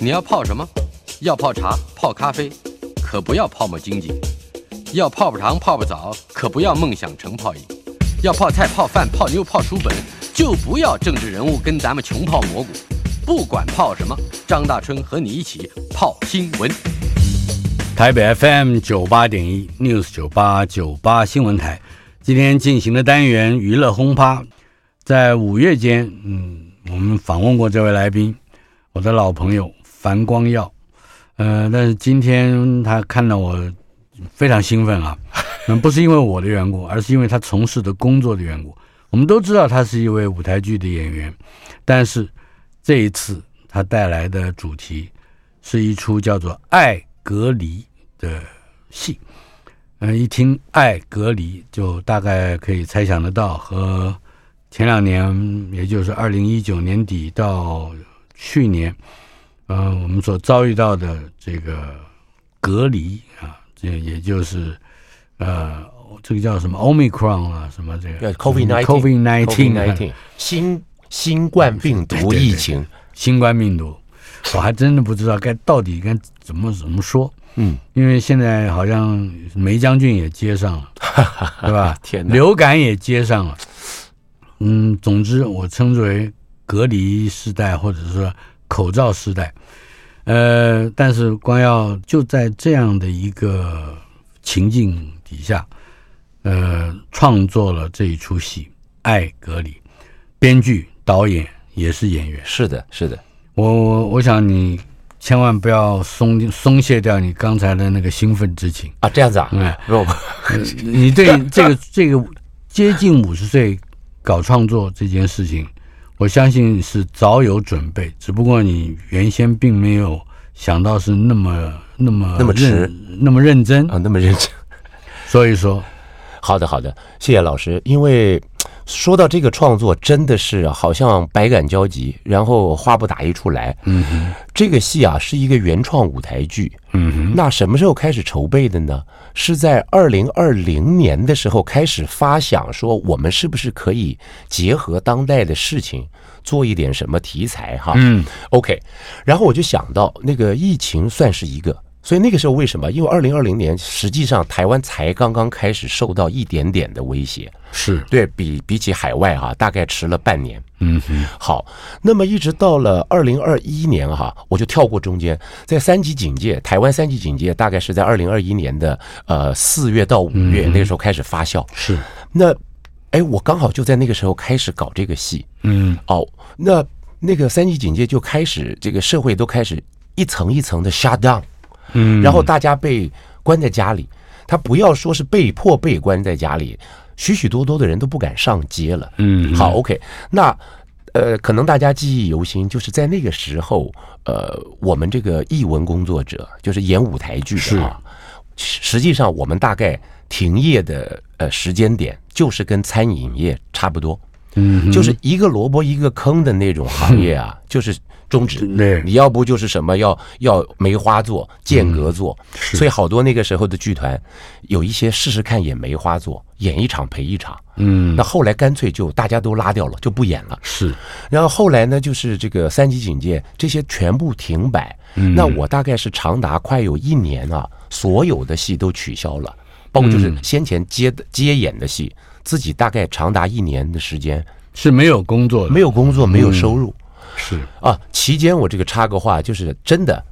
你要泡什么？要泡茶、泡咖啡，可不要泡沫经济；要泡泡糖、泡泡澡，可不要梦想成泡影；要泡菜、泡饭、泡妞、泡书本，就不要政治人物跟咱们穷泡蘑菇。不管泡什么，张大春和你一起泡新闻。台北 FM 九八点一 News 九八九八新闻台，今天进行的单元娱乐轰趴，在五月间，嗯，我们访问过这位来宾，我的老朋友。樊光耀，呃，但是今天他看到我非常兴奋啊，那，不是因为我的缘故，而是因为他从事的工作的缘故。我们都知道他是一位舞台剧的演员，但是这一次他带来的主题是一出叫做《爱隔离》的戏。嗯，一听《爱隔离》，就大概可以猜想得到，和前两年，也就是二零一九年底到去年。嗯、呃，我们所遭遇到的这个隔离啊，这也就是呃，这个叫什么 Omicron 啊，什么这个 COVID nineteen COVID 新新冠病毒疫情，新冠病毒，我还真的不知道该到底该怎么怎么说，嗯，因为现在好像梅将军也接上了，对吧？天哪，流感也接上了，嗯，总之我称之为隔离时代，或者说。口罩时代，呃，但是光耀就在这样的一个情境底下，呃，创作了这一出戏《爱隔离》，编剧、导演也是演员。是的，是的。我我我想你千万不要松松懈掉你刚才的那个兴奋之情啊！这样子啊？嗯，不，你对这个这个接近五十岁搞创作这件事情。我相信是早有准备，只不过你原先并没有想到是那么那么那么认那么认真啊，那么认真。所以说，好的好的，谢谢老师。因为说到这个创作，真的是好像百感交集，然后话不打一处来。嗯，这个戏啊是一个原创舞台剧。嗯，那什么时候开始筹备的呢？是在二零二零年的时候开始发想，说我们是不是可以结合当代的事情做一点什么题材哈？嗯，OK，然后我就想到那个疫情算是一个，所以那个时候为什么？因为二零二零年实际上台湾才刚刚开始受到一点点的威胁，是对比比起海外哈，大概迟了半年。嗯哼，好，那么一直到了二零二一年哈，我就跳过中间，在三级警戒，台湾三级警戒大概是在二零二一年的呃四月到五月，嗯，那个时候开始发酵。是，那哎，我刚好就在那个时候开始搞这个戏。嗯，哦，那那个三级警戒就开始，这个社会都开始一层一层的 shut down。嗯，然后大家被关在家里，他不要说是被迫被关在家里。许许多多的人都不敢上街了。嗯，好，OK，那呃，可能大家记忆犹新，就是在那个时候，呃，我们这个译文工作者，就是演舞台剧的啊，实际上我们大概停业的呃时间点，就是跟餐饮业差不多。嗯，就是一个萝卜一个坑的那种行业啊，嗯、就是。终止，你要不就是什么要要梅花座间隔座，嗯，所以好多那个时候的剧团有一些试试看演梅花座，演一场赔一场。嗯，那后来干脆就大家都拉掉了，就不演了。是，然后后来呢，就是这个三级警戒，这些全部停摆。嗯，那我大概是长达快有一年啊，所有的戏都取消了，包括就是先前接的接演的戏，自己大概长达一年的时间。是没有工作的，没有工作，没有收入。嗯。是。啊，期间我这个插个话，就是真的，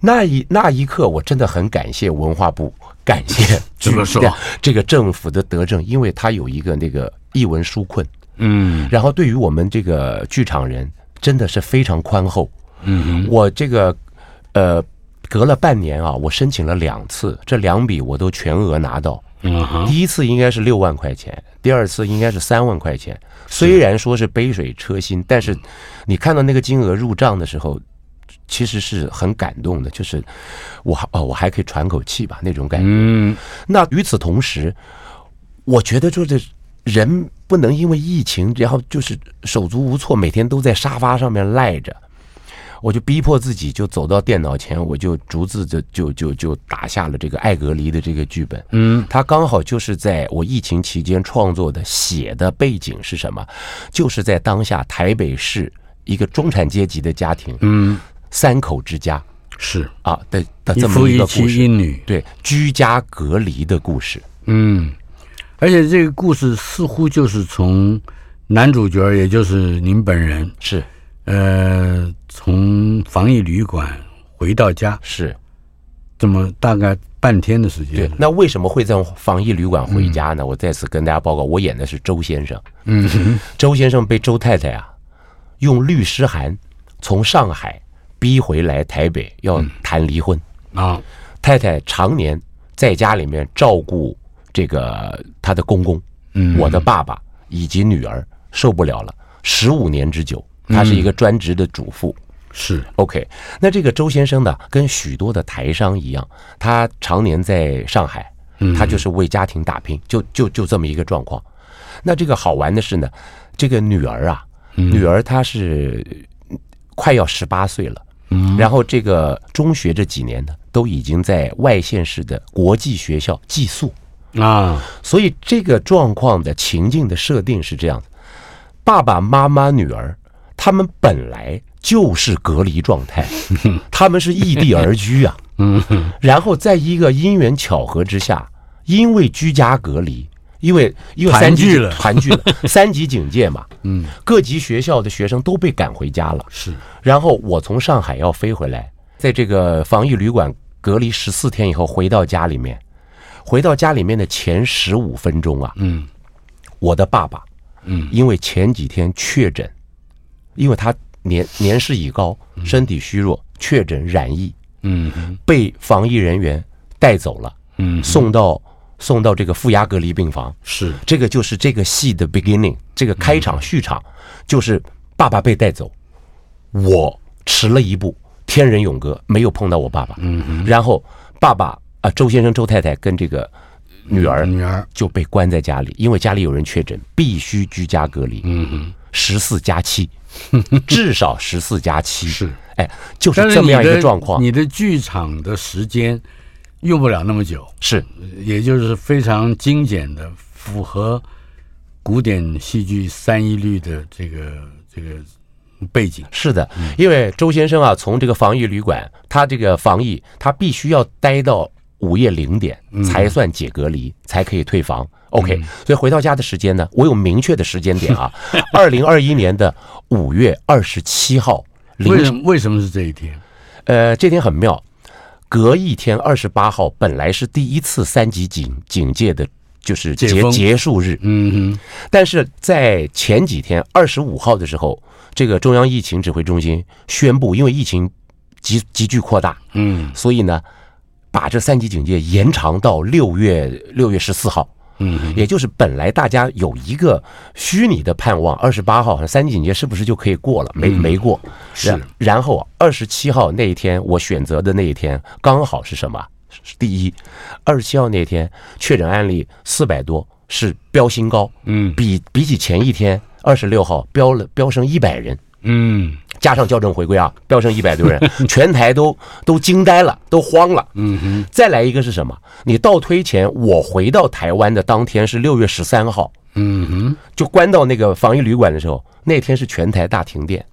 那一那一刻，我真的很感谢文化部，感谢 怎么说？这个政府的德政，因为他有一个那个艺文纾困，嗯，然后对于我们这个剧场人真的是非常宽厚，嗯，我这个呃隔了半年啊，我申请了两次，这两笔我都全额拿到，第一次应该是六万块钱，第二次应该是三万块钱。虽然说是杯水车薪，但是你看到那个金额入账的时候，其实是很感动的，就是我还哦，我还可以喘口气吧那种感觉。嗯，那与此同时，我觉得就是人不能因为疫情，然后就是手足无措，每天都在沙发上面赖着。我就逼迫自己，就走到电脑前，我就逐字就就就就打下了这个爱隔离的这个剧本。嗯，它刚好就是在我疫情期间创作的，写的背景是什么？就是在当下台北市一个中产阶级的家庭，嗯，三口之家是啊的的这么夫一个故事，一女，对，居家隔离的故事。嗯，而且这个故事似乎就是从男主角，也就是您本人，是呃，从防疫旅馆回到家，是，这么大概半天的时间对间。。那为什么会在防疫旅馆回家呢？我再次跟大家报告，我演的是周先生。嗯，周先生被周太太啊，用律师函从上海逼回来台北，要谈离婚。啊，太太常年在家里面照顾这个他的公公，嗯，我的爸爸以及女儿，受不了了，十五年之久。她是一个专职的主妇。是，OK，那这个周先生呢，跟许多的台商一样，他常年在上海，他就是为家庭打拼，就就就这么一个状况。那这个好玩的是呢，这个女儿啊，女儿她是快要十八岁了，嗯，然后这个中学这几年呢，都已经在外县市的国际学校寄宿，啊，所以这个状况的情境的设定是这样的：爸爸妈妈、女儿，他们本来就是隔离状态，他们是异地而居啊。嗯，然后在一个因缘巧合之下，因为居家隔离，因为因为三级团聚了。团聚了，三级警戒嘛，嗯，各级学校的学生都被赶回家了。是，然后我从上海要飞回来，在这个防疫旅馆隔离十四天以后，回到家里面，回到家里面的前十五分钟啊，嗯。我的爸爸，嗯，因为前几天确诊，因为他年年事已高，身体虚弱，确诊染疫，嗯哼。被防疫人员带走了，嗯，送到送到这个负压隔离病房。是，这个就是这个戏的 beginning，这个开场序场，就是爸爸被带走，我迟了一步，天人永隔，没有碰到我爸爸。嗯哼，然后爸爸啊，周先生、周太太跟这个女儿女儿，就被关在家里，因为家里有人确诊，必须居家隔离。嗯哼，十四加七，至少十四加七。是，哎，就是这么样一个状况。你的剧场的时间用不了那么久，是也就是非常精简的，符合古典戏剧三一律的这个这个背景。是的，因为周先生啊，从这个防疫旅馆，他这个防疫，他必须要待到午夜零点才算解隔离，才可以退房。OK，所以回到家的时间呢，我有明确的时间点啊，二零二一年的五月二十七号凌晨。为什么为什么是这一天？呃，这天很妙，隔一天二十八号本来是第一次三级警警戒的，就是结结束日。嗯哼，但是在前几天二十五号的时候，这个中央疫情指挥中心宣布，因为疫情急急剧扩大，嗯所以呢，把这三级警戒延长到六月六月十四号。嗯，也就是本来大家有一个虚拟的盼望，二十八号三级警戒是不是就可以过了？没没过。是然然后二十七号那一天，我选择的那一天刚好是什么？是第一，二十七号那天确诊案例四百多，是飙新高。嗯比比起前一天二十六号飙了飙升一百人，嗯加上校正回归啊，飙升一百多人，全台都都惊呆了，都慌了。嗯哼，再来一个是什么？你倒推前，我回到台湾的当天是六月十三号，嗯哼，就关到那个防疫旅馆的时候，那天是全台大停电。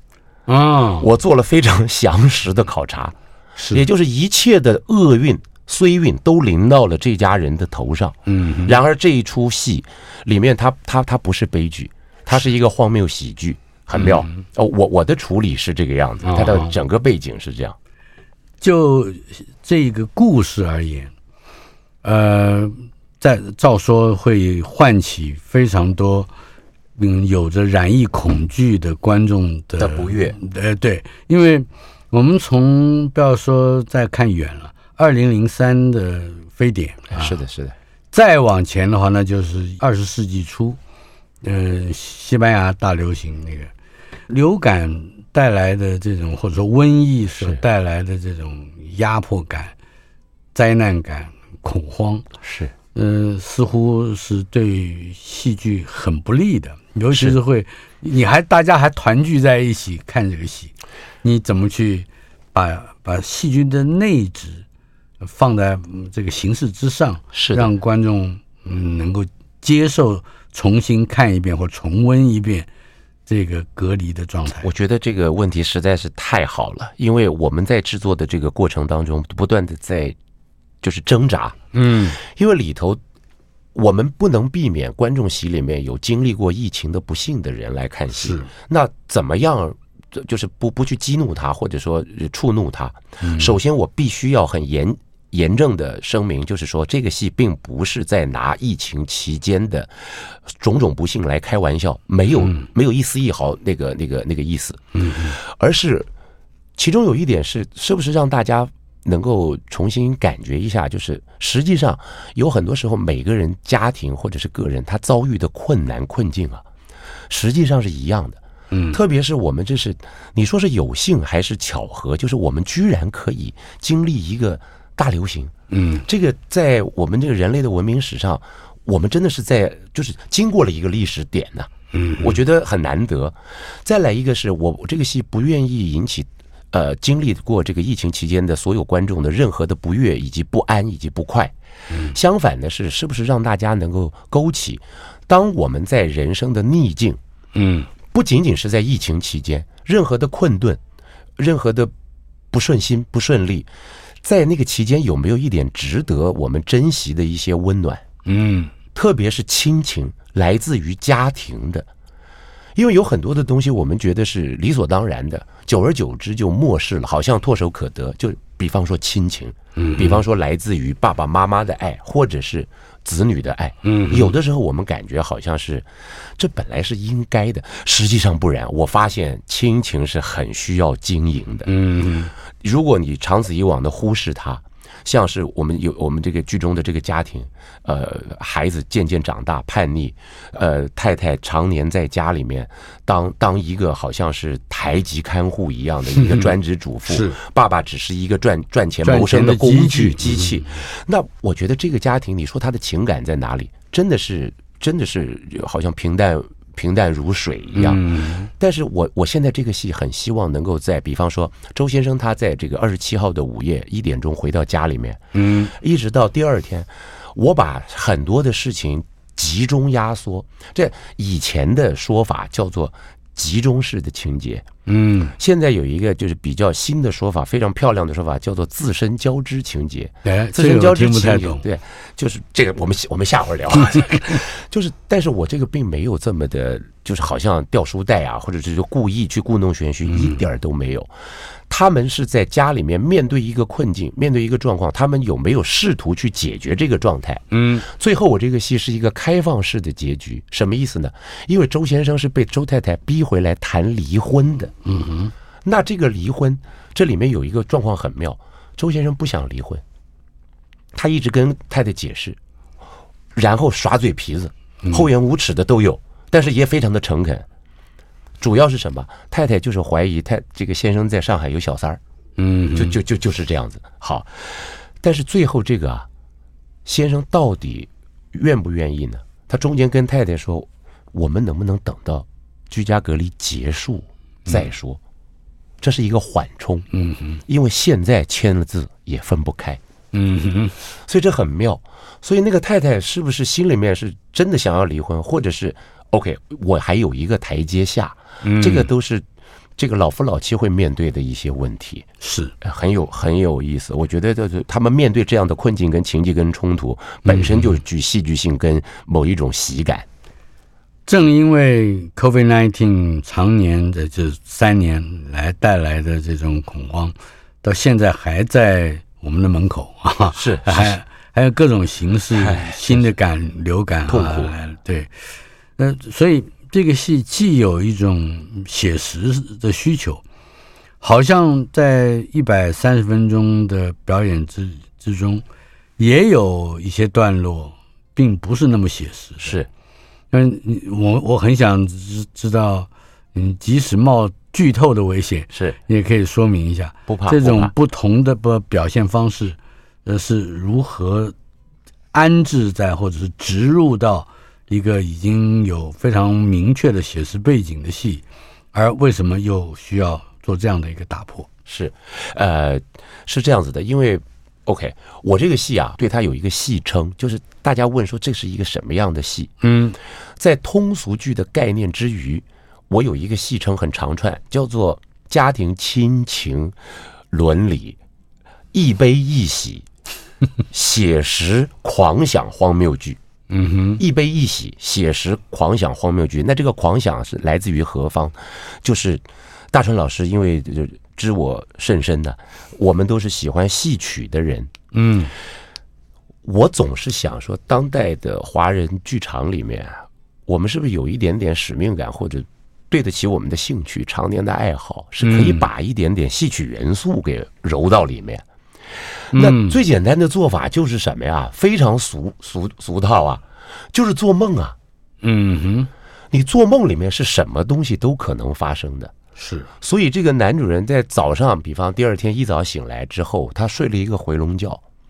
啊，我做了非常详实的考察，是也就是一切的厄运、衰运都临到了这家人的头上。嗯哼，然而这一出戏里面它，它它它不是悲剧，它是一个荒谬喜剧，很妙。哦，我我的处理是这个样子，它的整个背景是这样。就这个故事而言，呃，在照说会唤起非常多嗯有着染疫恐惧的观众的的不悦。呃，对，因为我们从不要说再看远了，二零零三的非典啊，是的，是的，再往前的话，那就是二十世纪初，呃，西班牙大流行那个流感带来的这种，或者说瘟疫所带来的这种压迫感、灾难感、恐慌，是，嗯、呃，似乎是对戏剧很不利的，尤其是。会，你还大家还团聚在一起看这个戏，你怎么去把把戏剧的内质？放在这个形式之上，是让观众嗯能够接受重新看一遍或重温一遍这个隔离的状态。我觉得这个问题实在是太好了，因为我们在制作的这个过程当中，不断的在就是挣扎，嗯，因为里头我们不能避免观众席里面有经历过疫情的不幸的人来看戏，那怎么样？就是不不去激怒他，或者说触怒他。首先，我必须要很严。严正的声明，就是说这个戏并不是在拿疫情期间的种种不幸来开玩笑，没有没有一丝一毫那个那个那个意思，嗯。而是其中有一点是，是不是让大家能够重新感觉一下，就是实际上有很多时候每个人家庭或者是个人他遭遇的困难困境啊，实际上是一样的，嗯，特别是我们这是你说是有幸还是巧合，就是我们居然可以经历一个。大流行，嗯，这个在我们这个人类的文明史上，我们真的是在就是经过了一个历史点呢，嗯，我觉得很难得。再来一个是我这个戏不愿意引起，呃，经历过这个疫情期间的所有观众的任何的不悦以及不安以及不快。相反的是，是不是让大家能够勾起，当我们在人生的逆境，嗯，不仅仅是在疫情期间，任何的困顿，任何的不顺心不顺利。在那个期间，有没有一点值得我们珍惜的一些温暖？嗯，特别是亲情，来自于家庭的，因为有很多的东西我们觉得是理所当然的，久而久之就漠视了，好像唾手可得。就比方说亲情，嗯，比方说来自于爸爸妈妈的爱，或者是子女的爱，嗯，有的时候我们感觉好像是这本来是应该的，实际上不然。我发现亲情是很需要经营的，嗯。如果你长此以往的忽视他，像是我们有我们这个剧中的这个家庭，呃，孩子渐渐长大叛逆，呃，太太常年在家里面当当一个好像是台籍看护一样的一个专职主妇，是爸爸只是一个赚赚钱谋生的工具机器，机器。那我觉得这个家庭，你说他的情感在哪里？真的是真的是好像平淡。平淡如水一样，但是我我现在这个戏很希望能够在，比方说周先生他在这个二十七号的午夜一点钟回到家里面，嗯，一直到第二天，我把很多的事情集中压缩，这以前的说法叫做集中式的情节。嗯，现在有一个就是比较新的说法，非常漂亮的说法，叫做自身交织情节。哎，自身交织情节，这个、对，就是这个，我们我们下回聊。就是，但是我这个并没有这么的，就是好像掉书袋啊，或者是就故意去故弄玄虚，一点都没有。嗯他们是在家里面面对一个困境，面对一个状况，他们有没有试图去解决这个状态？嗯，最后我这个戏是一个开放式的结局，什么意思呢？因为周先生是被周太太逼回来谈离婚的。嗯哼，那这个离婚，这里面有一个状况很妙，周先生不想离婚，他一直跟太太解释，然后耍嘴皮子，厚颜无耻的都有，但是也非常的诚恳。主要是什么？太太就是怀疑太这个先生在上海有小三儿，嗯，就就就就是这样子。好，但是最后这个啊，先生到底愿不愿意呢？他中间跟太太说：“我们能不能等到居家隔离结束再说？”这是一个缓冲，嗯哼，因为现在签了字也分不开，嗯哼，所以这很妙。所以那个太太是不是心里面是真的想要离婚，或者是 OK，我还有一个台阶下？这个都是这个老夫老妻会面对的一些问题，是很有很有意思。我觉得就是他们面对这样的困境、跟情境、跟冲突，本身就是具戏剧性跟某一种喜感。正因为 COVID-19 常年的这三年来带来的这种恐慌，到现在还在我们的门口啊，是 还还有各种形式新的感流感啊，痛苦。对，那所以。这个戏既有一种写实的需求，好像在一百三十分钟的表演之之中，也有一些段落并不是那么写实。是，嗯，我我很想知知道，嗯，即使冒剧透的危险，是，你也可以说明一下，不怕这种不同的不表现方式，呃，是如何安置在或者是植入到一个已经有非常明确的写实背景的戏，而为什么又需要做这样的一个打破？是，呃，是这样子的，因为 OK，我这个戏啊，对它有一个戏称，就是大家问说这是一个什么样的戏？嗯，在通俗剧的概念之余，我有一个戏称很长串，叫做家庭亲情伦理一悲一喜写实狂想荒谬剧。嗯哼，一悲一喜写实狂想荒谬剧。那这个狂想是来自于何方？就是大春老师，因为就知我甚深的，我们都是喜欢戏曲的人。嗯，我总是想说，当代的华人剧场里面，我们是不是有一点点使命感，或者对得起我们的兴趣、常年的爱好，是可以把一点点戏曲元素给揉到里面？那最简单的做法就是什么呀？非常俗俗俗套啊，就是做梦啊。嗯哼，你做梦里面是什么东西都可能发生的。是，所以这个男主人在早上，比方第二天一早醒来之后，他睡了一个回笼觉。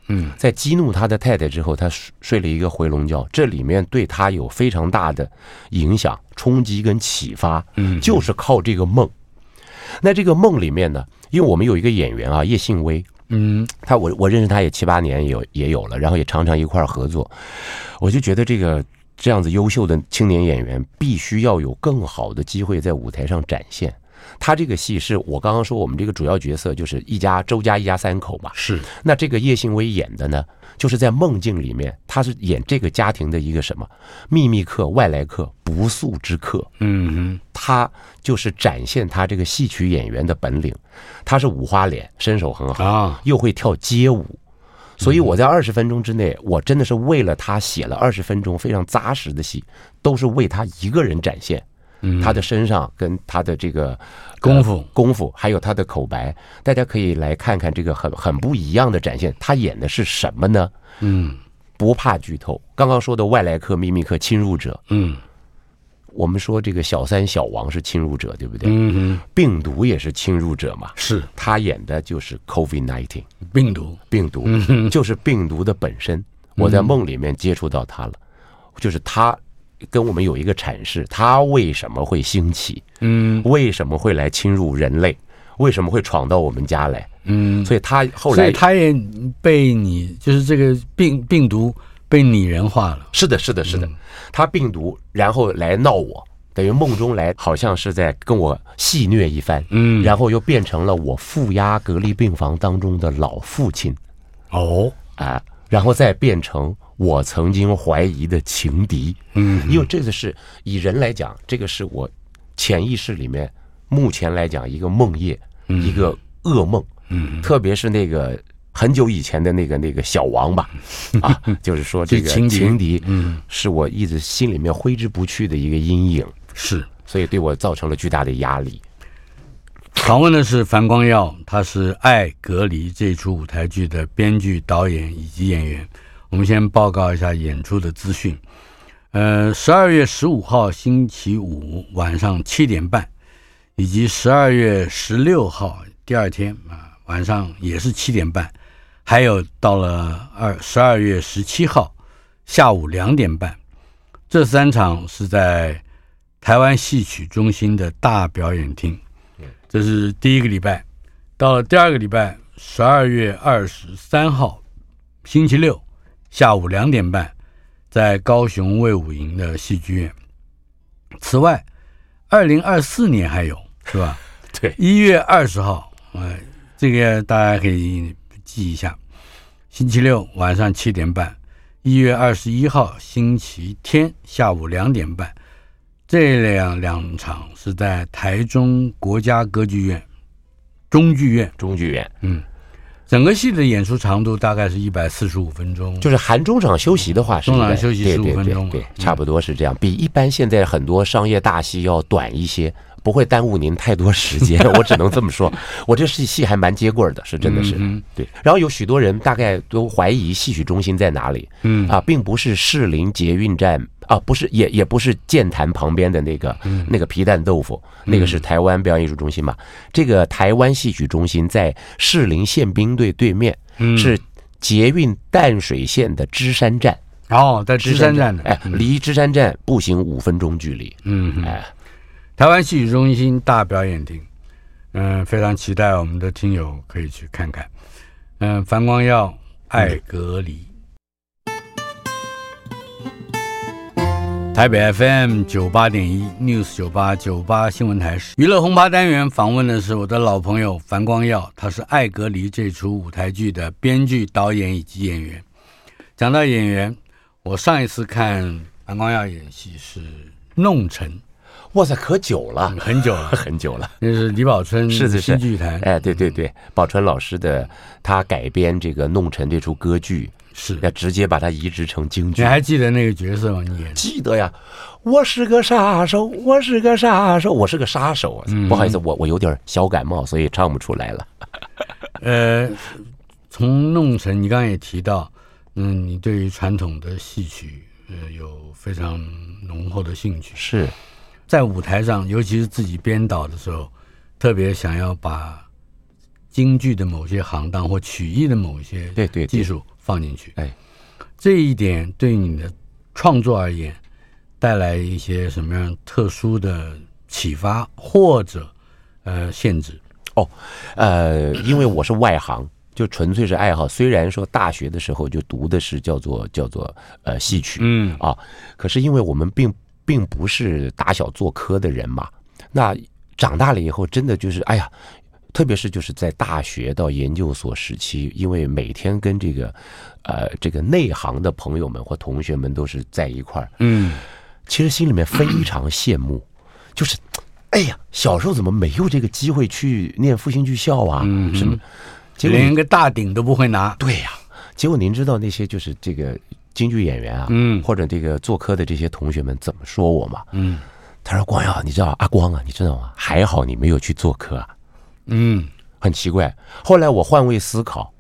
嗯，在激怒他的太太之后，他睡睡了一个回笼觉。这里面对他有非常大的影响、冲击跟启发。嗯，就是靠这个梦。那这个梦里面呢，因为我们有一个演员啊，叶信威。嗯，他我我认识他也七八年，有也有了，然后也常常一块儿合作。我就觉得这个这样子优秀的青年演员，必须要有更好的机会在舞台上展现。他这个戏是我刚刚说，我们这个主要角色就是一家周家一家三口嘛。是。那这个叶兴威演的呢，就是在梦境里面，他是演这个家庭的一个什么秘密客、外来客、不速之客。嗯哼，他就是展现他这个戏曲演员的本领。他是五花脸，身手很好啊，又会跳街舞。所以我在二十分钟之内，我真的是为了他写了二十分钟非常扎实的戏，都是为他一个人展现。他的身上跟他的这个功夫功夫，还有他的口白，大家可以来看看这个很很不一样的展现。他演的是什么呢？嗯，不怕剧透。刚刚说的外来客、秘密客、侵入者，嗯，我们说这个小三、小王是侵入者，对不对？嗯嗯，病毒也是侵入者嘛。是他演的就是 COVID-19 病毒，病毒就是病毒的本身。我在梦里面接触到他了，就是他。跟我们有一个阐释，他为什么会兴起？嗯，为什么会来侵入人类？为什么会闯到我们家来？嗯，所以他后来，所以他也被你，就是这个病病毒被拟人化了。是的，是的，是的，他病毒然后来闹我，等于梦中来，好像是在跟我戏谑一番。嗯，然后又变成了我负压隔离病房当中的老父亲。哦，啊，然后再变成。我曾经怀疑的情敌，嗯，因为这个是以人来讲，这个是我潜意识里面目前来讲一个梦魇，一个噩梦，嗯，特别是那个很久以前的那个那个小王吧，啊，就是说 这个情敌，嗯，是我一直心里面挥之不去的一个阴影，是，所以对我造成了巨大的压力。访问的是樊光耀，他是《爱隔离》这出舞台剧的编剧、导演以及演员。我们先报告一下演出的资讯。呃，十二月十五号星期五晚上七点半，以及十二月十六号第二天啊晚上也是七点半，还有到了二十二月十七号下午两点半，这三场是在台湾戏曲中心的大表演厅。这是第一个礼拜。到了第二个礼拜，十二月二十三号星期六。下午两点半，在高雄卫武营的戏剧院。此外，二零二四年还有是吧？对，一月二十号，呃，这个大家可以记一下。星期六晚上七点半，一月二十一号星期天下午两点半，这两两场是在台中国家歌剧院中剧院。中剧院，嗯。整个戏的演出长度大概是一百四十五分钟，就是含中场休息的话是，中场休息十五分钟，对，差不多是这样，比一般现在很多商业大戏要短一些，不会耽误您太多时间，我只能这么说。我这戏戏还蛮接棍儿的，是真的是、嗯、对。然后有许多人大概都怀疑戏曲中心在哪里，嗯啊，并不是士林捷运站啊，不是也也不是剑潭旁边的那个、嗯、那个皮蛋豆腐，那个是台湾表演艺术中心嘛。这个台湾戏曲中心在士林宪兵队对面，嗯、是捷运淡水线的芝山站。哦，在芝山站的，哎，离芝山站步行五分钟距离。嗯，哎，台湾戏曲中心大表演厅，嗯，非常期待我们的听友可以去看看。嗯，樊光耀艾格里，台北 FM 九八点一 News 九八九八新闻台娱乐红八单元访问的是我的老朋友樊光耀，他是艾格里这出舞台剧的编剧、导演以及演员。讲到演员。我上一次看樊光耀演戏是《弄臣》，哇塞，可久了，很久了，很久了。那是李宝春是是新剧团，哎，对对对，宝春老师的他改编这个《弄臣》这出歌剧，是要直接把它移植成京剧。你还记得那个角色吗？你演？记得呀，我是个杀手，我是个杀手，我是个杀手啊！不好意思，我我有点小感冒，所以唱不出来了。呃，从《弄成》，你刚刚也提到。嗯，你对于传统的戏曲，呃，有非常浓厚的兴趣。是，在舞台上，尤其是自己编导的时候，特别想要把京剧的某些行当或曲艺的某些对对技术放进去。哎，这一点对你的创作而言，带来一些什么样特殊的启发或者呃限制？哦，呃，因为我是外行。就纯粹是爱好，虽然说大学的时候就读的是叫做叫做呃戏曲，嗯啊，可是因为我们并并不是打小做科的人嘛，那长大了以后真的就是哎呀，特别是就是在大学到研究所时期，因为每天跟这个呃这个内行的朋友们或同学们都是在一块儿，嗯，其实心里面非常羡慕，就是哎呀，小时候怎么没有这个机会去念复兴剧校啊？嗯，什么？结果连个大鼎都不会拿，对呀、啊。结果您知道那些就是这个京剧演员啊，嗯，或者这个做科的这些同学们怎么说我吗？嗯，他说光耀，你知道阿光啊，你知道吗？还好你没有去做科啊。嗯，很奇怪。后来我换位思考，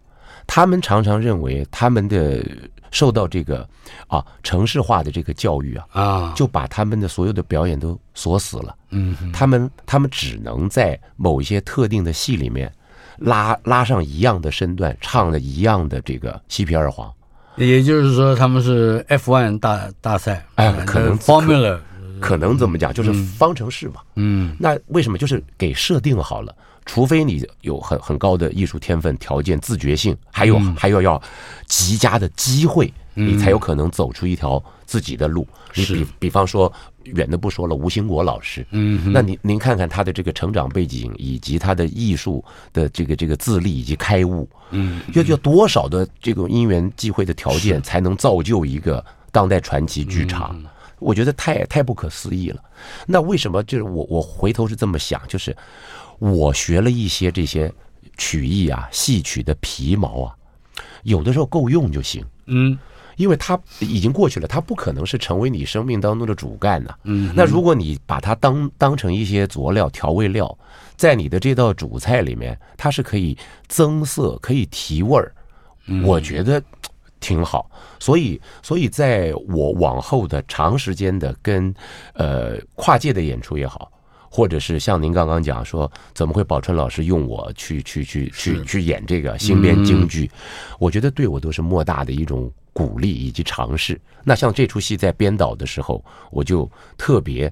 他们常常认为他们的受到这个啊城市化的这个教育啊啊，就把他们的所有的表演都锁死了。嗯，他们他们只能在某一些特定的戏里面。拉拉上一样的身段，唱的一样的这个西皮二黄，也就是说他们是 F1 大大赛，哎，可能 Formula 可，可能怎么讲，就是方程式嘛。嗯，那为什么就是给设定好了？除非你有很很高的艺术天分、条件、自觉性，还有、嗯、还有要极佳的机会，你才有可能走出一条自己的路。你比比方说。远的不说了，吴兴国老师，嗯，那您您看看他的这个成长背景，以及他的艺术的这个这个自立以及开悟，嗯，要要多少的这种因缘际会的条件，才能造就一个当代传奇剧场？我觉得太太不可思议了。那为什么就是我我回头是这么想，就是我学了一些这些曲艺啊、戏曲的皮毛啊，有的时候够用就行，嗯。因为它已经过去了，它不可能是成为你生命当中的主干呐。嗯，那如果你把它当当成一些佐料、调味料，在你的这道主菜里面，它是可以增色、可以提味儿，我觉得挺好。所以，所以在我往后的长时间的跟呃跨界的演出也好，或者是像您刚刚讲说，怎么会宝春老师用我去去去去去演这个新编京剧，我觉得对我都是莫大的一种。鼓励以及尝试。那像这出戏在编导的时候，我就特别，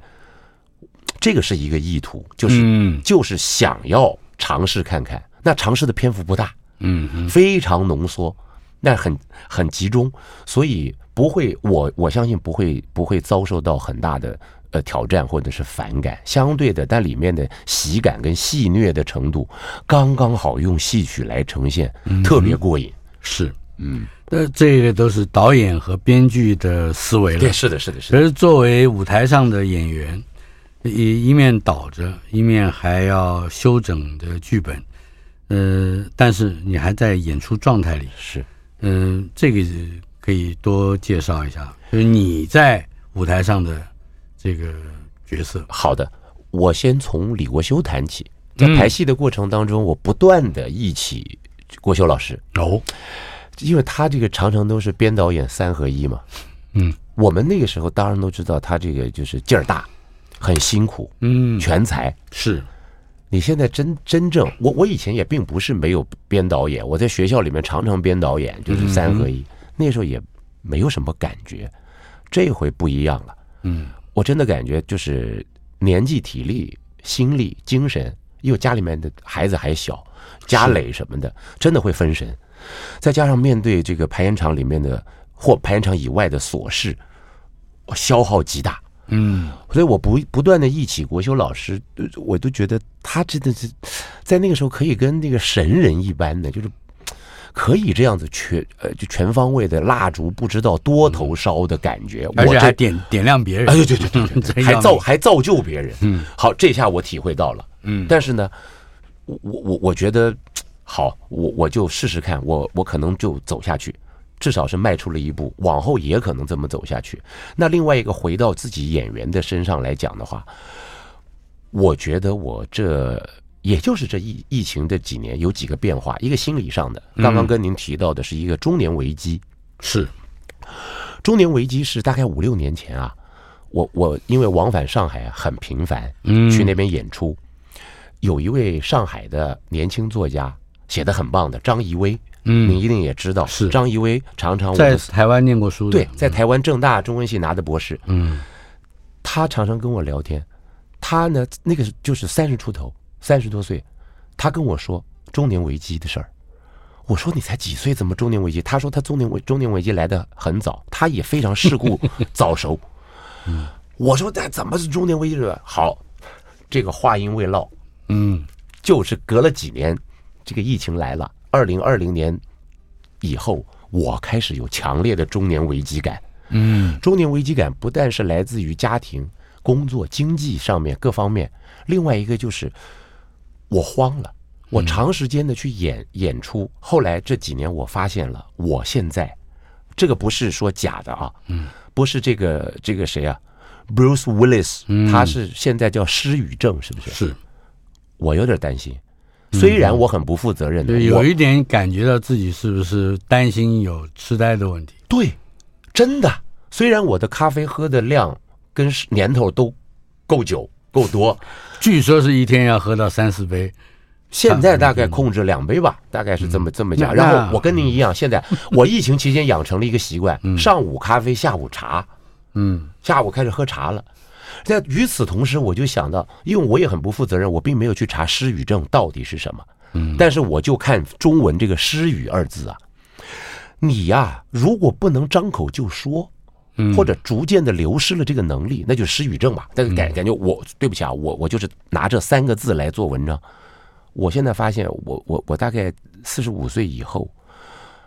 这个是一个意图，就是就是想要尝试看看。那尝试的篇幅不大，嗯，非常浓缩，那很很集中，所以不会，我我相信不会不会遭受到很大的呃挑战或者是反感。相对的，但里面的喜感跟戏谑的程度刚刚好，用戏曲来呈现，特别过瘾。是，嗯。那这个都是导演和编剧的思维了。对，是的，是的，是的。可是作为舞台上的演员，一一面导着，一面还要修整的剧本，呃，但是你还在演出状态里。是，嗯、呃，这个可以多介绍一下，就是你在舞台上的这个角色。好的。我先从李国修谈起，在排戏的过程当中，我不断的忆起郭修老师哦，因为他这个常常都是编导演三合一嘛。嗯，我们那个时候当然都知道他这个就是劲儿大，很辛苦，嗯，全才是。你现在真真正，我我以前也并不是没有编导演，我在学校里面常常编导演，就是三合一，那时候也没有什么感觉，这回不一样了。嗯，我真的感觉就是年纪、体力、心力、精神，又家里面的孩子还小，家累什么的，真的会分神。再加上面对这个排烟厂里面的或排烟厂以外的琐事，消耗极大。嗯，所以我不不断的忆起国修老师，我都觉得他真的是在那个时候可以跟那个神人一般的，就是可以这样子全呃就全方位的蜡烛不知道多头烧的感觉，而且还点点亮别人，哎对对对对对，还造还造就别人，嗯，好，这下我体会到了，嗯，但是呢，我我我觉得好，我我就试试看，我我可能就走下去。至少是迈出了一步，往后也可能这么走下去。那另外一个回到自己演员的身上来讲的话，我觉得我这也就是这疫疫情这几年有几个变化，一个心理上的，刚刚跟您提到的是一个中年危机，是。中年危机是大概五六年前啊，我我因为往返上海很频繁，嗯，去那边演出，有一位上海的年轻作家写的很棒的张怡薇。嗯，你一定也知道，是。张怡薇常常在台湾念过书，对，在台湾正大中文系拿的博士。嗯，他常常跟我聊天，他呢那个就是三十出头，三十多岁，他跟我说中年危机的事儿。我说你才几岁，怎么中年危机？他说他中年危中年危机来得很早，他也非常世故 早熟。嗯，我说那怎么是中年危机了？好，这个话音未落，嗯，就是隔了几年，这个疫情来了。二零二零年以后，我开始有强烈的中年危机感。嗯，中年危机感不但是来自于家庭、工作、经济上面各方面，另外一个就是我慌了。我长时间的去演演出，后来这几年我发现了，我现在这个不是说假的啊，嗯，不是这个这个谁啊，Bruce Willis，他是现在叫失语症，是不是？是，我有点担心。虽然我很不负责任的，对，有一点感觉到自己是不是担心有痴呆的问题？对，真的。虽然我的咖啡喝的量跟年头都够久够多，据说是一天要喝到三四杯，现在大概控制两杯吧，大概是这么这么讲。然后我跟您一样，现在 我疫情期间养成了一个习惯，上午咖啡，下午茶，嗯，下午开始喝茶了。在与此同时，我就想到，因为我也很不负责任，我并没有去查失语症到底是什么。嗯，但是我就看中文这个“失语”二字啊，你呀，如果不能张口就说，或者逐渐的流失了这个能力，那就失语症嘛。但是感感觉我对不起啊，我我就是拿这三个字来做文章。我现在发现，我我我大概四十五岁以后，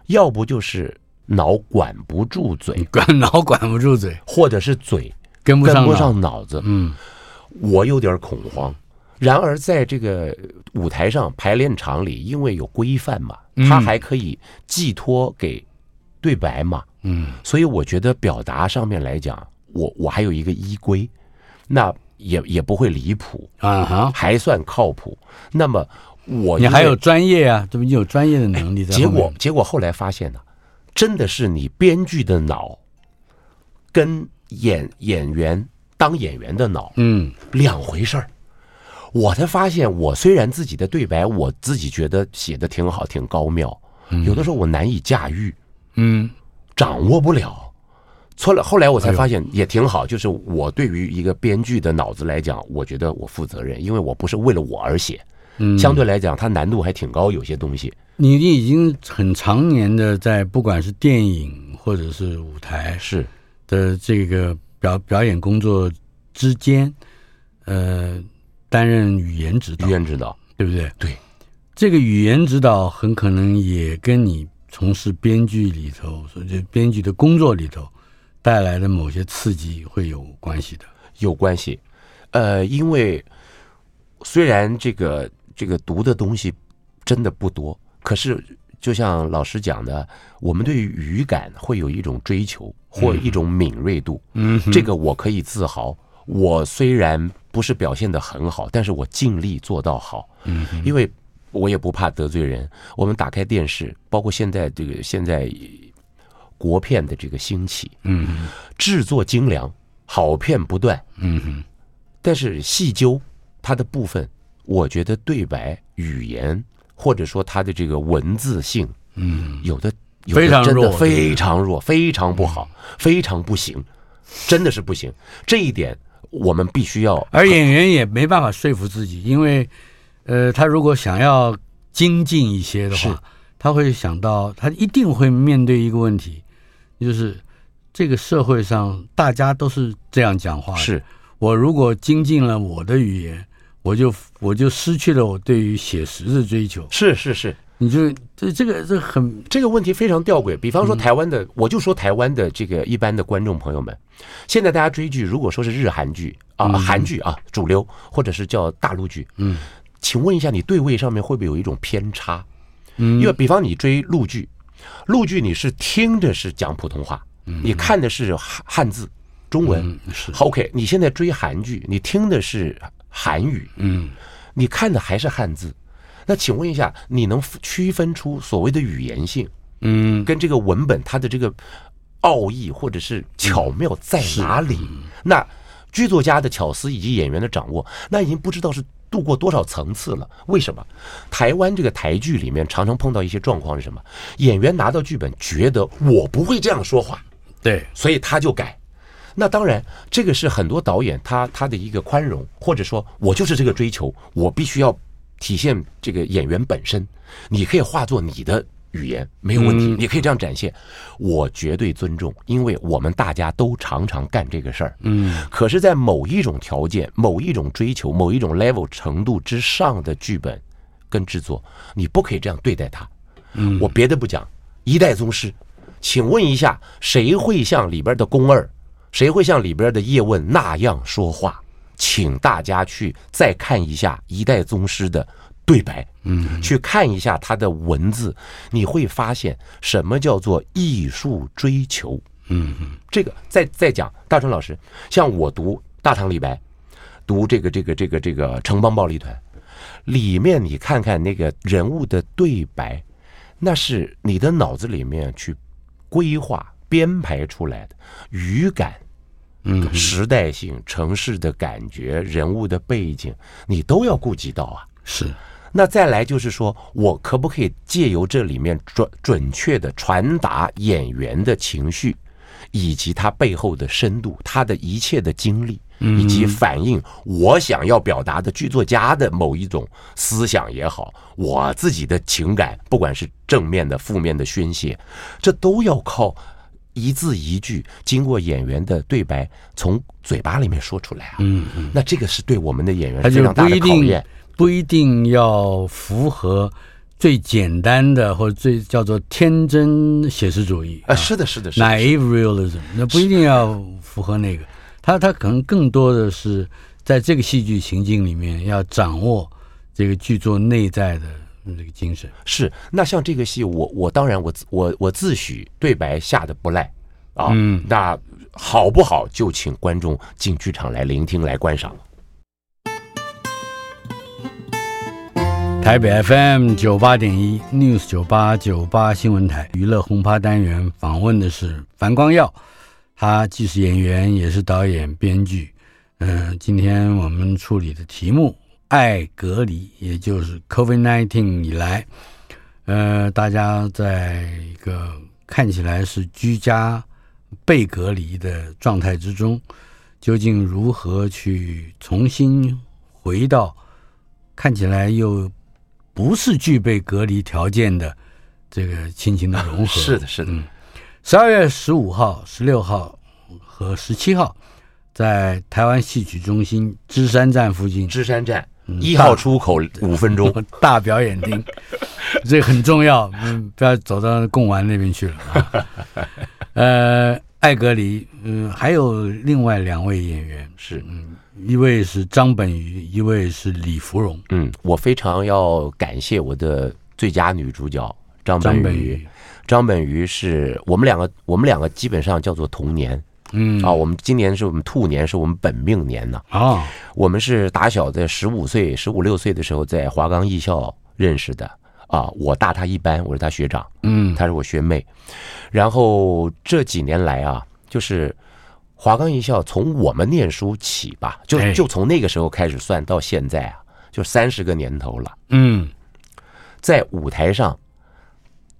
要不就是脑管不住嘴，管 脑管不住嘴，或者是嘴。跟不上，跟不上脑子，嗯，我有点恐慌。然而，在这个舞台上排练场里，因为有规范嘛，他还可以寄托给对白嘛，嗯，所以我觉得表达上面来讲，我我还有一个依归，那也也不会离谱啊，哈，还算靠谱。那么我你还有专业啊，这不你有专业的能力在。结果结果后来发现呢，真的是你编剧的脑跟。演演员当演员的脑，嗯，两回事儿。我才发现，我虽然自己的对白，我自己觉得写的挺好，挺高妙，有的时候我难以驾驭，嗯，掌握不了。错了，后来我才发现也挺好，就是我对于一个编剧的脑子来讲，我觉得我负责任，因为我不是为了我而写，嗯，相对来讲，它难度还挺高，有些东西。你已经很常年的在，不管是电影或者是舞台，是。的这个表表演工作之间，呃，担任语言指导，语言指导，对不对？对，这个语言指导很可能也跟你从事编剧里头，所以编剧的工作里头带来的某些刺激会有关系的，有关系。呃，因为虽然这个这个读的东西真的不多，可是。就像老师讲的，我们对于语感会有一种追求或一种敏锐度，嗯，这个我可以自豪。我虽然不不是表现的很好，但是我尽力做到好。嗯，因为我也不怕得罪人。我们打开电视，包括现在这个现在国片的这个兴起，嗯制作精良，好片不断。嗯哼但是细究它的部分，我觉得对白、语言或者说它的这个文字性，嗯，有的有的非常真的弱非常弱，非常不好，非常不行，真的是不行。这一点我们必须要。而演员也没办法说服自己，因为，呃，他如果想要精进一些的话，他会想到他一定会面对一个问题，就是这个社会上大家都是这样讲话的。是我如果精进了我的语言，我就我就失去了我对于写实的追求。是是是，你就这这个这很这个问题非常吊诡。比方说台湾的，我就说台湾的这个一般的观众朋友们，现在大家追剧，如果说是日韩剧啊、韩剧啊主流，或者是叫大陆剧，嗯，请问一下，你对位上面会不会有一种偏差？嗯，因为比方你追陆剧，陆剧你是听着是讲普通话，你看的是汉汉字中文。嗯是。好 OK，你现在追韩剧，你听的是韩语，嗯。你看的还是汉字，那请问一下，你能区分出所谓的语言性嗯。跟这个文本它的这个奥义或者是巧妙在哪里？那剧作家的巧思以及演员的掌握，那已经不知道是度过多少层次了。为什么？台湾这个台剧里面常常碰到一些状况是什么？演员拿到剧本，觉得我不会这样说话，对所以他就改。那当然，这个是很多导演他他的一个宽容，或者说我就是这个追求，我必须要体现这个演员本身。你可以化作你的语言没有问题，你可以这样展现，我绝对尊重，因为我们大家都常常干这个事儿。嗯可是，在某一种条件、某一种追求、某一种 level 程度之上的剧本跟制作，你不可以这样对待他。嗯，我别的不讲，一代宗师，请问一下，谁会像里边的宫二，谁会像里边的叶问那样说话？请大家去再看一下一代宗师的对白，嗯去看一下他的文字，你会发现什么叫做艺术追求。嗯嗯这个再再讲，大成老师，像我读《大唐李白》，读这个这个这个这个《城邦暴力团》，里面你看看那个人物的对白，那是你的脑子里面去规划编排出来的语感、嗯时代性、城市的感觉、人物的背景，你都要顾及到啊。是那再来就是说，我可不可以借由这里面准准确的传达演员的情绪，以及他背后的深度，他的一切的经历，以及反映我想要表达的剧作家的某一种思想也好，我自己的情感，不管是正面的、负面的宣泄，这都要靠一字一句，经过演员的对白从嘴巴里面说出来啊。嗯嗯，那这个是对我们的演员非常大的考验。不一定要符合最简单的或者最叫做天真写实主义啊，是的，是的，是的。naive realism，那不一定要符合那个，他他可能更多的是在这个戏剧情境里面要掌握这个剧作内在的这个精神。是，那像这个戏，我我当然我自我我自诩对白下的不赖啊，嗯那好不好就请观众进剧场来聆听来观赏。台北 FM 九八点一 News 九八九八新闻台娱乐轰趴单元访问的是樊光耀，他既是演员也是导演编剧。嗯、今天我们处理的题目“爱隔离”，也就是 COVID-19 以来，呃，大家在一个看起来是居家被隔离的状态之中，究竟如何去重新回到看起来又不是具备隔离条件的这个亲情的融合，是的，是的。嗯，十二月十五号、十六号和十七号，在台湾戏曲中心芝山站附近，芝山站一号出口五分钟。大表演厅，这很重要，嗯，不要走到贡丸那边去了啊。呃，爱隔离，嗯，还有另外两位演员。是，嗯。一位是张本鱼，一位是李芙蓉。嗯，我非常要感谢我的最佳女主角张本鱼。张本鱼是我们两个，我们两个基本上叫做同年嗯啊，我们今年是我们兔年，是我们本命年呢。啊，我们是打小在十五岁、十五六岁的时候在华冈艺校认识的啊，我大他一班，我是他学长，嗯，他是我学妹。然后这几年来啊，就是华冈艺校从我们念书起吧，就哎就从那个时候开始算到现在啊，就三十个年头了。嗯，在舞台上，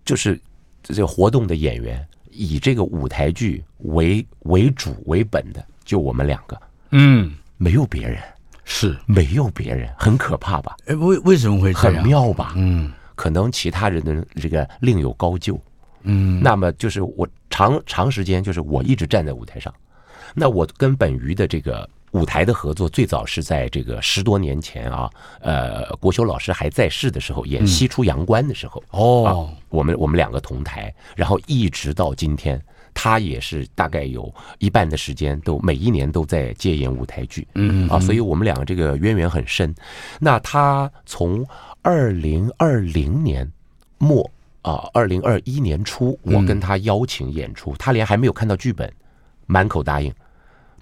就是这个活动的演员，以这个舞台剧为为主为本的，就我们两个，嗯，没有别人，是，没有别人，很可怕吧？哎，为为什么会这很？妙吧？嗯可能其他人的这个另有高就。嗯，那么就是我长长时间就是我一直站在舞台上，那我跟本鱼的这个舞台的合作最早是在这个十多年前啊，呃，国修老师还在世的时候演《西出阳关》的时候，哦，我们我们两个同台，然后一直到今天，他也是大概有一半的时间都每一年都在接演舞台剧，嗯啊，所以我们两个这个渊源很深。那他从二零二零年末啊，二零二一年初，我跟他邀请演出，他连还没有看到剧本，满口答应，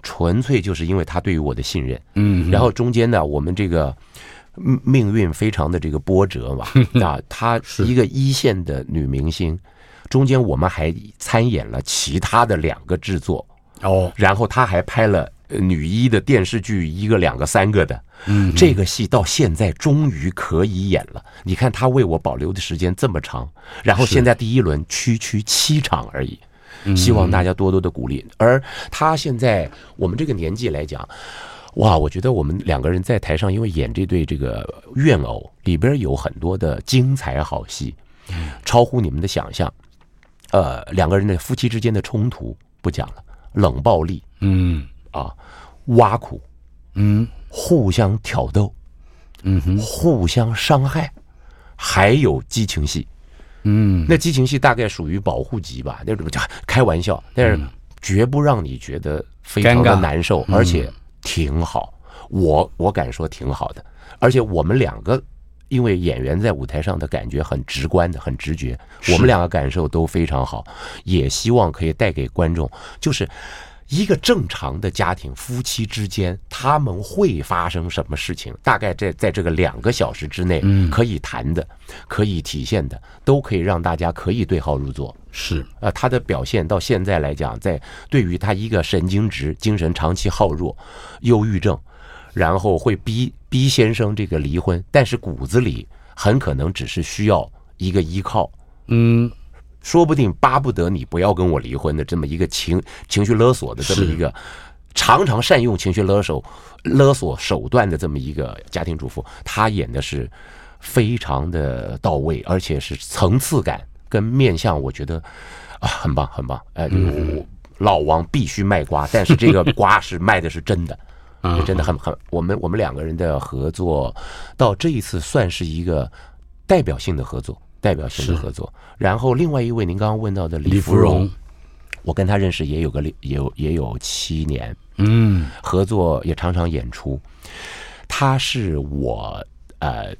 纯粹就是因为他对于我的信任。嗯，然后中间呢，我们这个命命运非常的这个波折嘛，啊，她一个一线的女明星，中间我们还参演了其他的两个制作，哦，然后她还拍了呃女一的电视剧，一个、两个、三个的，嗯，这个戏到现在终于可以演了。你看她为我保留的时间这么长，然后现在第一轮区区七场而已。希望大家多多的鼓励。而他现在我们这个年纪来讲，哇，我觉得我们两个人在台上，因为演这对这个怨偶里边有很多的精彩好戏，超乎你们的想象。呃，两个人的夫妻之间的冲突不讲了，冷暴力嗯啊，挖苦，嗯互相挑逗，嗯哼，互相伤害，还有激情戏。嗯，那激情戏大概属于保护级吧，那种叫开玩笑，但是绝不让你觉得非常的难受，而且挺好。我我敢说挺好的，而且我们两个因为演员在舞台上的感觉很直观的、很直觉，我们两个感受都非常好，也希望可以带给观众，就是。一个正常的家庭，夫妻之间他们会发生什么事情？大概在在这个两个小时之内，可以谈的、可以体现的，都可以让大家可以对号入座。是呃，他的表现到现在来讲，在对于他一个神经质、精神长期耗弱、忧郁症，然后会逼逼先生这个离婚，但是骨子里很可能只是需要一个依靠。嗯，说不定巴不得你不要跟我离婚的这么一个情情绪勒索的这么一个，常常善用情绪勒索勒索手段的这么一个家庭主妇，她演的是非常的到位，而且是层次感跟面相，我觉得啊很棒很棒。哎，我老王必须卖瓜，但是这个瓜是卖的是真的，真的很很。我们我们两个人的合作到这一次算是一个代表性的合作。代表性的合作，然后另外一位您刚刚问到的李芙蓉，我跟他认识也有个也有也有七年，嗯，合作也常常演出。他是我呃，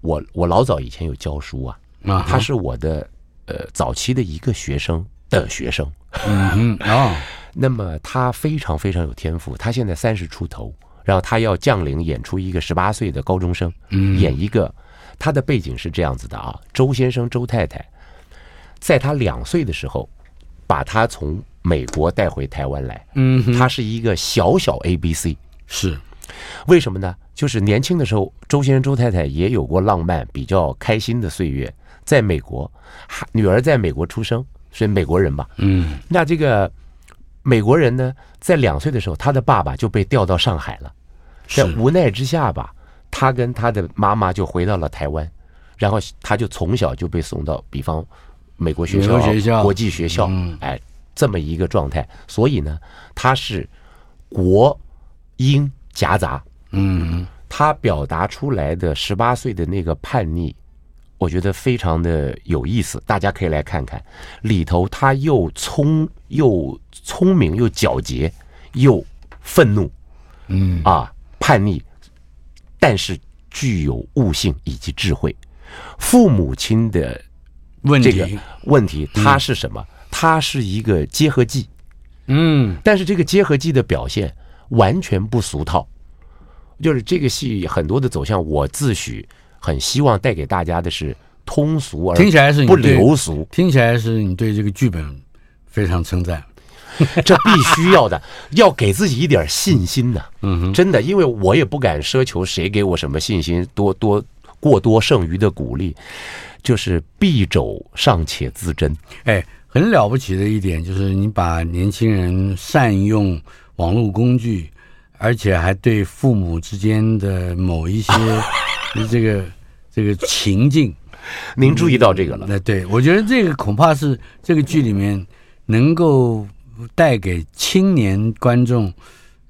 我我老早以前有教书啊，啊，他是我的呃早期的一个学生的学生，嗯啊，那么他非常非常有天赋，他现在三十出头，然后他要降临演出一个十八岁的高中生，嗯，演一个。他的背景是这样子的啊，周先生、周太太，在他两岁的时候，把他从美国带回台湾来。嗯，他是一个小小 A B C，是为什么呢？就是年轻的时候，周先生、周太太也有过浪漫、比较开心的岁月，在美国，女儿在美国出生，是美国人吧？嗯，那这个美国人呢，在两岁的时候，他的爸爸就被调到上海了，在无奈之下吧。他跟他的妈妈就回到了台湾，然后他就从小就被送到，比方美国学校、学校国际学校，哎，这么一个状态。所以呢，他是国英夹杂，嗯，他表达出来的十八岁的那个叛逆，我觉得非常的有意思，大家可以来看看。里头他又聪又聪明又皎洁又愤怒，嗯啊，叛逆。但是具有悟性以及智慧，父母亲的这个问题，它是什么？它是一个结合剂，嗯，但是这个结合剂的表现完全不俗套，就是这个戏很多的走向，我自诩很希望带给大家的是通俗而听起来是你不流俗，听起来是你对这个剧本非常称赞。这必须要的，要给自己一点信心呢。嗯哼，真的，因为我也不敢奢求谁给我什么信心，多多过多剩余的鼓励，就是敝帚尚且自珍。哎，很了不起的一点就是你把年轻人善用网络工具，而且还对父母之间的某一些 这个这个情境，您注意到这个了？那对我觉得这个恐怕是这个剧里面能够。带给青年观众，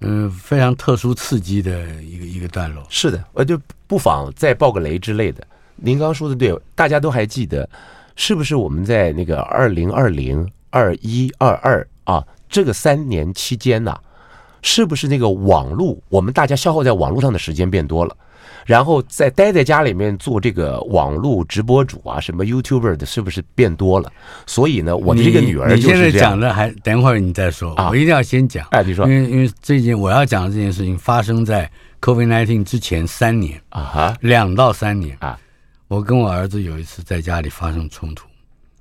嗯、非常特殊刺激的一个一个段落。是的，我就不妨再爆个雷之类的。您刚刚说的对，大家都还记得，是不是我们在那个二零二零、二一、二二啊这个三年期间呐、是不是那个网络，我们大家消耗在网络上的时间变多了？然后在待在家里面做这个网络直播主啊，什么 YouTuber 的，是不是变多了？所以呢，我的这个女儿就是这样。你现在讲的还等会儿你再说，啊、我一定要先讲。哎，你说，因为因为最近我要讲的这件事情发生在 COVID-19 之前三年啊哈，两到三年啊。我跟我儿子有一次在家里发生冲突，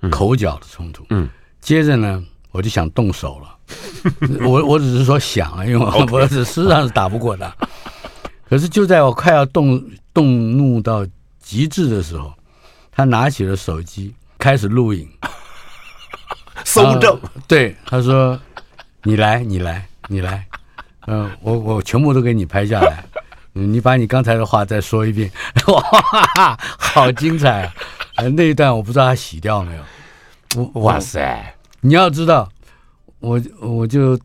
嗯、口角的冲突。嗯，接着呢，我就想动手了。我我只是说想啊，因为我儿子实际上是打不过他。可是就在我快要动动怒到极致的时候，他拿起了手机开始录影，搜证。对，他说：“你来，你来，你来。嗯、呃，我我全部都给你拍下来。你把你刚才的话再说一遍。哇，好精彩啊！呃，那一段我不知道他洗掉没有。哇塞！你要知道，我我就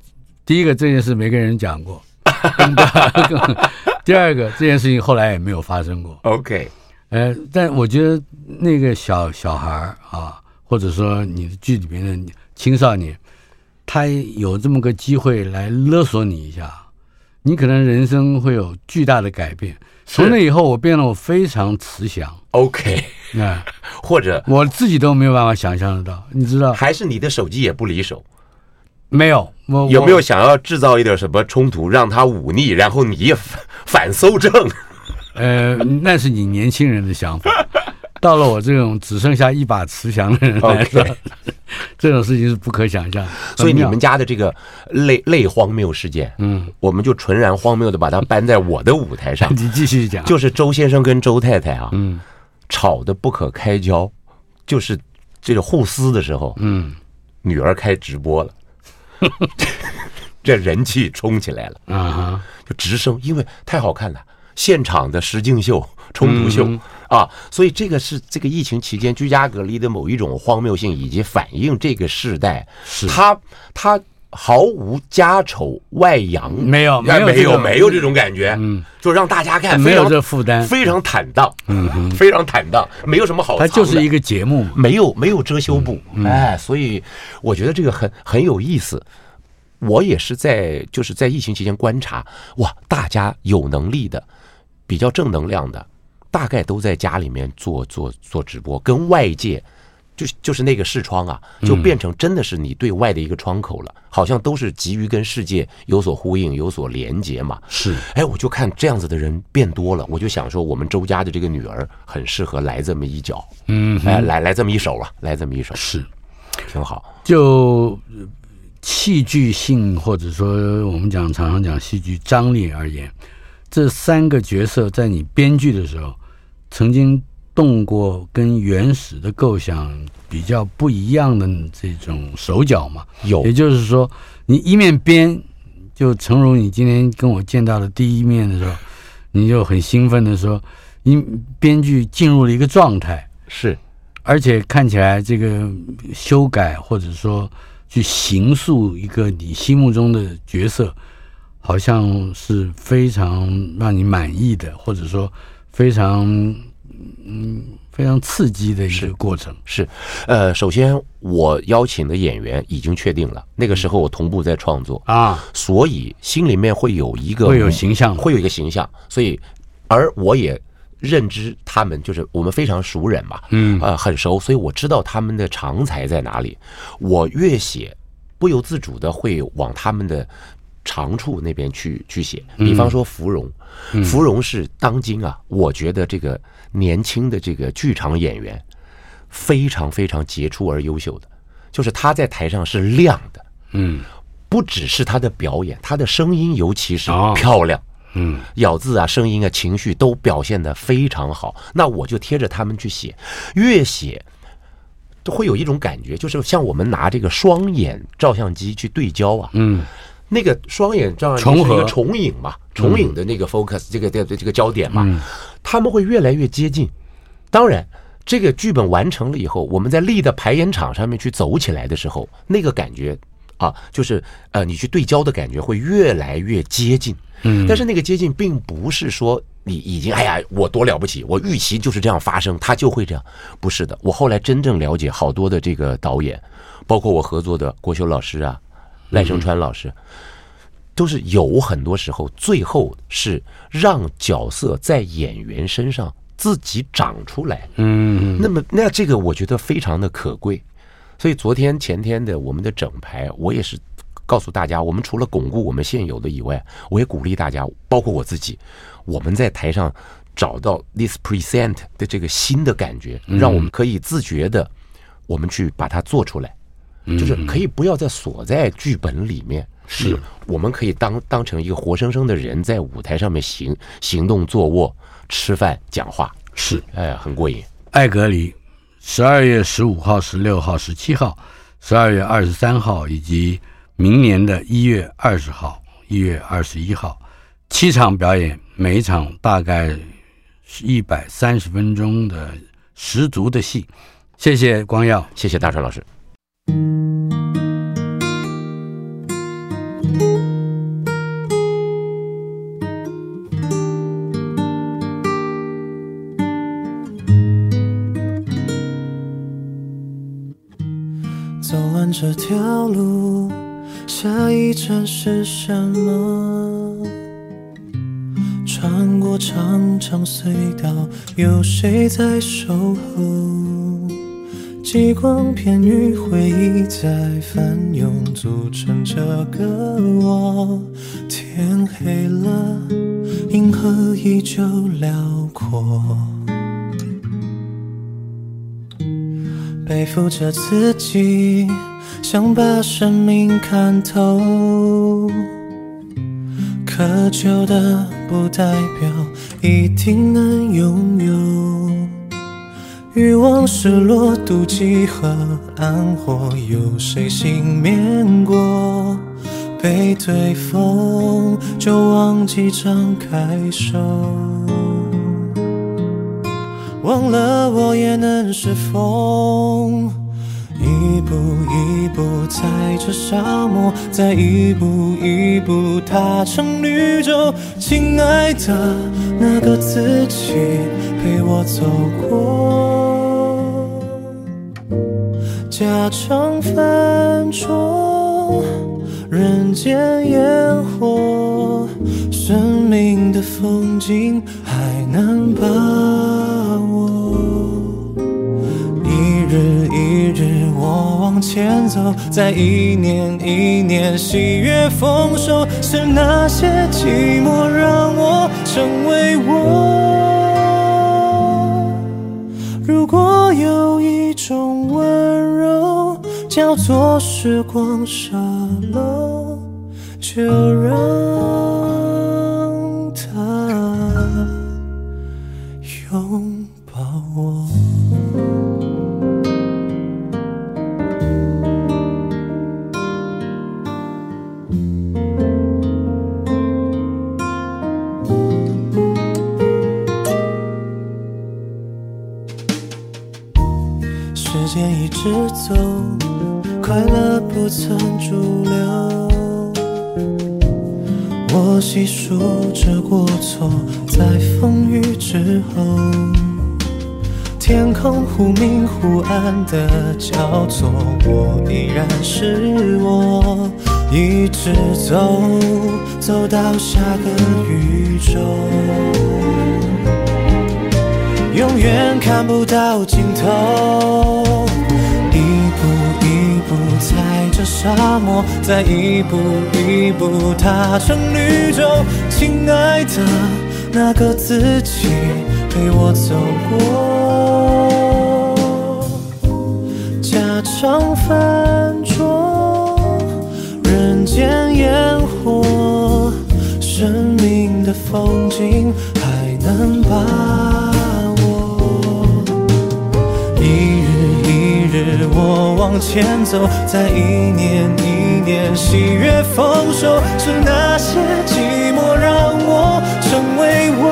第一个这件事没跟人讲过。第二个，这件事情后来也没有发生过。OK，呃，但我觉得那个小小孩啊，或者说你的剧里面的青少年，他有这么个机会来勒索你一下，你可能人生会有巨大的改变。从那以后，我变得我非常慈祥。OK，那 或者我自己都没有办法想象得到，你知道？还是你的手机也不离手？没有，有没有想要制造一点什么冲突，让他忤逆，然后你也反搜证？呃，那是你年轻人的想法。到了我这种只剩下一把慈祥的人来说. 这种事情是不可想象。所以你们家的这个类类荒谬事件，嗯，我们就纯然荒谬的把它搬在我的舞台上。你继续讲，就是周先生跟周太太啊，嗯，吵得不可开交，就是这个互撕的时候，嗯，女儿开直播了。这人气冲起来了。啊！就直升，因为太好看了，现场的实境秀、冲突秀。啊，所以这个是这个疫情期间居家隔离的某一种荒谬性，以及反映这个时代，是。他他毫无家丑外扬，没有没有没有没有这种感觉，嗯，就让大家看没有这负担，非常坦荡，嗯，非常坦荡，没有什么好，它就是一个节目，没有没有遮羞布，哎，所以我觉得这个很很有意思。我也是在就是在疫情期间观察，哇，大家有能力的、比较正能量的，大概都在家里面做做做直播，跟外界就就是那个视窗啊，就变成真的是你对外的一个窗口了，好像都是急于跟世界有所呼应、有所连接嘛。是，哎，我就看这样子的人变多了，我就想说，我们周家的这个女儿很适合来这么一脚，嗯，哎，来来这么一手啊，来这么一手，是，挺好，就。戏剧性，或者说我们讲常常讲戏剧张力而言，这三个角色在你编剧的时候，曾经动过跟原始的构想比较不一样的这种手脚吗？有，也就是说，你一面编，就诚如你今天跟我见到的第一面的时候，你就很兴奋的说，你编剧进入了一个状态，是，而且看起来这个修改或者说。去形塑一个你心目中的角色，好像是非常让你满意的，或者说非常嗯非常刺激的一个过程。是，是，呃，首先我邀请的演员已经确定了，那个时候我同步在创作啊，所以心里面会有一个会有形象，会有一个形象，所以而我也。认知他们就是我们非常熟人嘛，嗯，呃，很熟，所以我知道他们的长才在哪里。我越写，不由自主的会往他们的长处那边去去写。比方说芙蓉，芙蓉是当今啊，我觉得这个年轻的这个剧场演员非常非常杰出而优秀的，就是他在台上是亮的，嗯，不只是他的表演，他的声音尤其是漂亮。嗯，咬字啊，声音啊，情绪都表现的非常好。那我就贴着他们去写，越写都会有一种感觉，就是像我们拿这个双眼照相机去对焦啊，嗯，那个双眼照相机是一个重影嘛，重影的那个 focus，这个这个这个焦点嘛，他们会越来越接近。当然，这个剧本完成了以后，我们在立的排演场上面去走起来的时候，那个感觉啊，就是呃，你去对焦的感觉会越来越接近。嗯，但是那个接近并不是说你已经哎呀，我多了不起，我预期就是这样发生，它就会这样，不是的。我后来真正了解好多的这个导演，包括我合作的郭修老师啊、赖声川老师，都是有很多时候最后是让角色在演员身上自己长出来。嗯，那么那这个我觉得非常的可贵，所以昨天前天的我们的整排，我也是。告诉大家，我们除了巩固我们现有的以外，我也鼓励大家，包括我自己，我们在台上找到 this present 的这个新的感觉，让我们可以自觉的，我们去把它做出来，就是可以不要再锁在剧本里面，是我们可以当当成一个活生生的人在舞台上面行行动、坐卧、吃饭、讲话，是哎，很过瘾。艾格里，十二月十五号、十六号、十七号，十二月二十三号以及。明年的一月二十号、一月二十一号，七场表演，每一场大概是一百三十分钟的十足的戏。谢谢光耀，谢谢大川老师。一站是什么？穿过长长隧道，有谁在守候？极光片与回忆在翻涌，组成这个我。天黑了，银河依旧辽阔，背负着自己。想把生命看透，渴求的不代表一定能拥有。欲望、失落、妒忌和暗火，有谁幸免过？背对风就忘记张开手，忘了我也能是风。一步一步踩着沙漠，再一步一步踏成绿洲。亲爱的，那个自己陪我走过，家常饭桌，人间烟火，生命的风景还能把往前走，在一年一年，喜悦丰收，是那些寂寞让我成为我。如果有一种温柔叫做时光沙漏，就让不曾驻留。我细数着过错，在风雨之后，天空忽明忽暗的交错，我依然是我，一直走，走到下个宇宙，永远看不到尽头。步踩着沙漠，再一步一步踏成绿洲。亲爱的，那个自己陪我走过，家常饭桌，人间烟火，生命的风景还能把。是我往前走，在一年一年喜悦丰收，是那些寂寞让我成为我。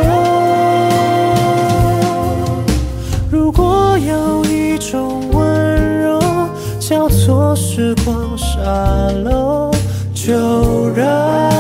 如果有一种温柔叫做时光沙漏，就让。